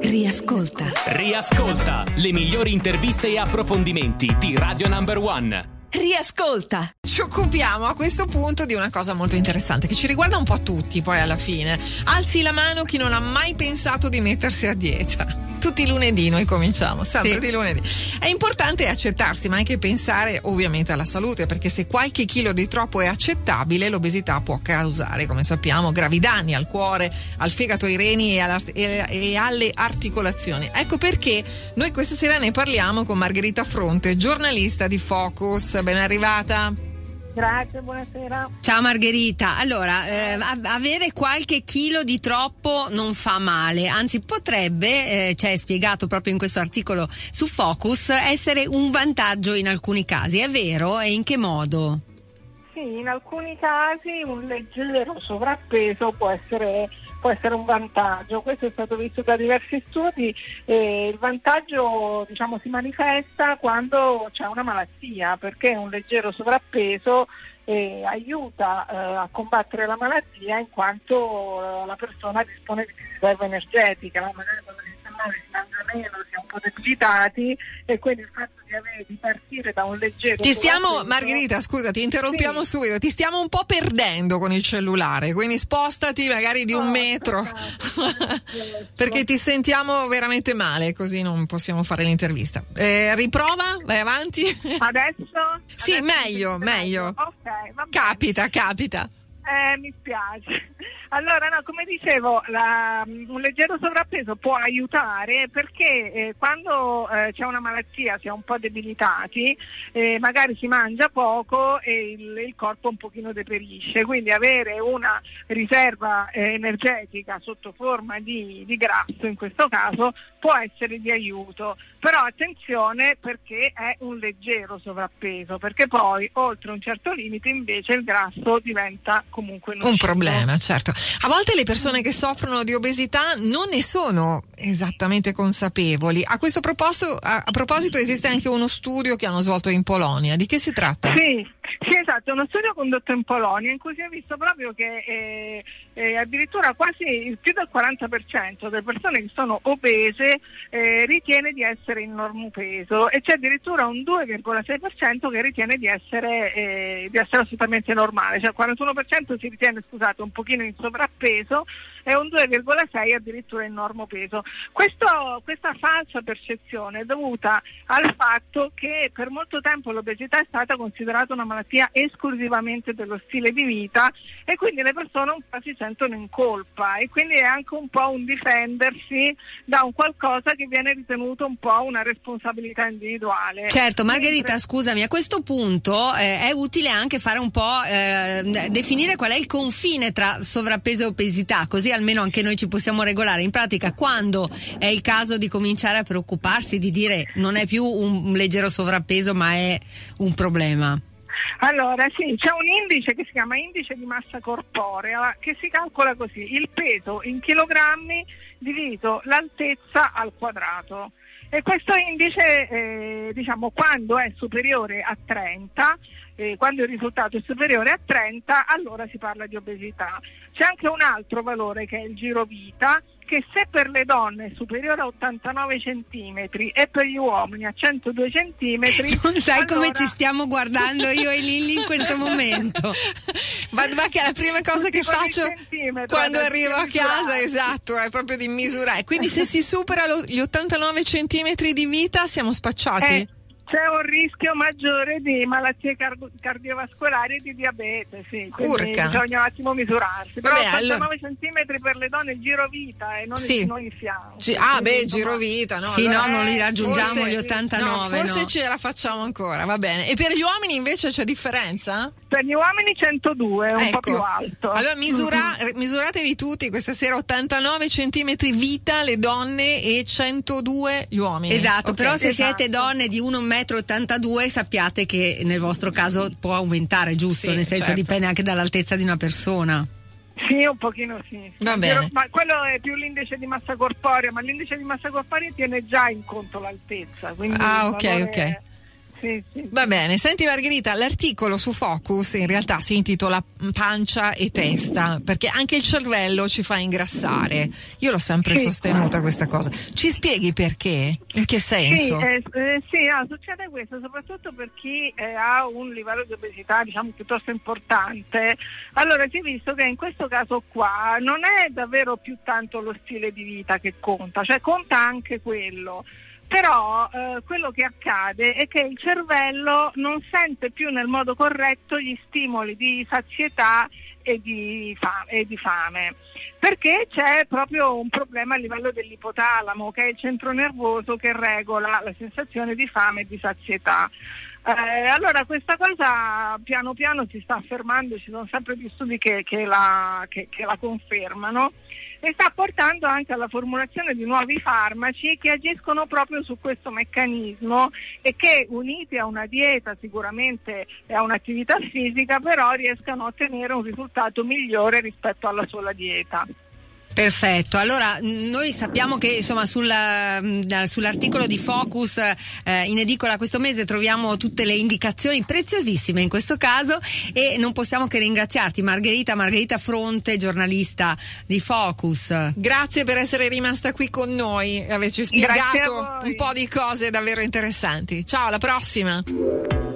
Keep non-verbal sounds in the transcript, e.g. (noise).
Riascolta. Riascolta le migliori interviste e approfondimenti di Radio Number One. Riascolta. Ci occupiamo a questo punto di una cosa molto interessante che ci riguarda un po' tutti poi alla fine. Alzi la mano chi non ha mai pensato di mettersi a dieta tutti i lunedì noi cominciamo, sempre sì. di lunedì. È importante accettarsi, ma anche pensare ovviamente alla salute, perché se qualche chilo di troppo è accettabile, l'obesità può causare, come sappiamo, gravi danni al cuore, al fegato, ai reni e, e, e alle articolazioni. Ecco perché noi questa sera ne parliamo con Margherita Fronte, giornalista di Focus. Ben arrivata. Grazie, buonasera. Ciao Margherita. Allora, eh, avere qualche chilo di troppo non fa male, anzi potrebbe, eh, c'è spiegato proprio in questo articolo su Focus, essere un vantaggio in alcuni casi. È vero? E in che modo? Sì, in alcuni casi un leggero sovrappeso può essere può essere un vantaggio. Questo è stato visto da diversi studi e il vantaggio diciamo, si manifesta quando c'è una malattia perché un leggero sovrappeso eh, aiuta eh, a combattere la malattia in quanto la persona dispone di riserva energetica, la magari si mangia meno, si è un po' debilitati e quindi il fatto di, partire da un leggero... Ti stiamo, Margherita, scusa, ti interrompiamo sì. subito, ti stiamo un po' perdendo con il cellulare, quindi spostati magari di un metro, (laughs) perché ti sentiamo veramente male, così non possiamo fare l'intervista. Eh, riprova, vai avanti. Adesso? sì, Adesso meglio, meglio. Ok, Capita, capita. Eh, mi spiace. Allora, no, come dicevo, la, un leggero sovrappeso può aiutare perché eh, quando eh, c'è una malattia, si è un po' debilitati, eh, magari si mangia poco e il, il, corpo un pochino deperisce, quindi avere una riserva eh, energetica sotto forma di, di grasso in questo caso può essere di aiuto. Però attenzione perché è un leggero sovrappeso, perché poi oltre un certo limite invece il grasso diventa comunque un problema, certo. A volte le persone che soffrono di obesità non ne sono esattamente consapevoli. A questo proposito, a, a proposito esiste anche uno studio che hanno svolto in Polonia. Di che si tratta? Sì, sì, esatto, uno studio condotto in Polonia in cui si è visto proprio che eh, eh, addirittura quasi più del 40% delle persone che sono obese eh, ritiene di essere in normopeso e c'è addirittura un 2,6% che ritiene di essere, eh, di essere assolutamente normale, cioè il 41% si ritiene scusate, un pochino in sovrappeso e un 2,6% addirittura in normopeso. Questo, questa falsa percezione è dovuta al fatto che per molto tempo l'obesità è stata considerata una malattia esclusivamente dello stile di vita e quindi le persone un po' si sentono in colpa e quindi è anche un po' un difendersi da un qualcosa che viene ritenuto un po' una responsabilità individuale. Certo, Margherita, Mentre... scusami, a questo punto eh, è utile anche fare un po' eh, definire qual è il confine tra sovrappeso e obesità, così almeno anche noi ci possiamo regolare. In pratica, quando è il caso di cominciare a preoccuparsi, di dire non è più un leggero sovrappeso, ma è un problema? Allora sì, c'è un indice che si chiama indice di massa corporea che si calcola così, il peso in chilogrammi diviso l'altezza al quadrato. E questo indice, eh, diciamo, quando è superiore a 30, eh, quando il risultato è superiore a 30, allora si parla di obesità. C'è anche un altro valore che è il giro vita, che se per le donne è superiore a 89 cm e per gli uomini a 102 cm (laughs) non sai allora... come ci stiamo guardando io e Lilli in questo (laughs) momento. Ma, che è la prima cosa che faccio quando arrivo a casa esatto è proprio di misurare. Quindi se si supera lo, gli 89 cm di vita siamo spacciati? Eh c'è un rischio maggiore di malattie car- cardiovascolari e di diabete, sì. Urca. bisogna un attimo misurarsi. Però Vabbè, 89 allora... cm per le donne il giro vita e non, sì. il fianco. G- ah, beh, giro vita, no? Sì, allora, no, non li raggiungiamo forse, gli 89. No, forse no. ce la facciamo ancora, va bene. E per gli uomini invece c'è differenza? Per gli uomini 102, un ecco. po' più alto. Allora misura, misuratevi tutti questa sera 89 cm vita le donne e 102 gli uomini. Esatto, okay. però se esatto. siete donne di 1,82 m sappiate che nel vostro caso può aumentare, giusto? Sì, Nel senso certo. dipende anche dall'altezza di una persona. Sì, un pochino sì. Va bene. Ma quello è più l'indice di massa corporea, ma l'indice di massa corporea tiene già in conto l'altezza. ah, ok, ok. Sì, sì. Va bene, senti Margherita, l'articolo su Focus in realtà si intitola Pancia e testa, perché anche il cervello ci fa ingrassare. Io l'ho sempre Sì. sostenuta questa cosa. Ci spieghi perché? In che senso? Sì, eh, eh, sì, no, succede questo soprattutto per chi eh, ha un livello di obesità diciamo piuttosto importante. Allora si è visto che in questo caso qua non è davvero più tanto lo stile di vita che conta, cioè conta anche quello. Però eh, quello che accade è che il cervello non sente più nel modo corretto gli stimoli di sazietà e di, fa- e di fame, perché c'è proprio un problema a livello dell'ipotalamo, che è il centro nervoso che regola la sensazione di fame e di sazietà. Eh, allora questa cosa piano piano si sta affermando, ci sono sempre più studi che, che la, che- che la confermano e sta portando anche alla formulazione di nuovi farmaci che agiscono proprio su questo meccanismo e che uniti a una dieta sicuramente e a un'attività fisica però riescano a ottenere un risultato migliore rispetto alla sola dieta. Perfetto, allora noi sappiamo che insomma sulla- da- sull'articolo di Focus eh, in edicola questo mese troviamo tutte le indicazioni preziosissime in questo caso e non possiamo che ringraziarti Margherita, Margherita Fronte, giornalista di Focus. Grazie per essere rimasta qui con noi e averci spiegato un po' di cose davvero interessanti. Ciao, alla prossima!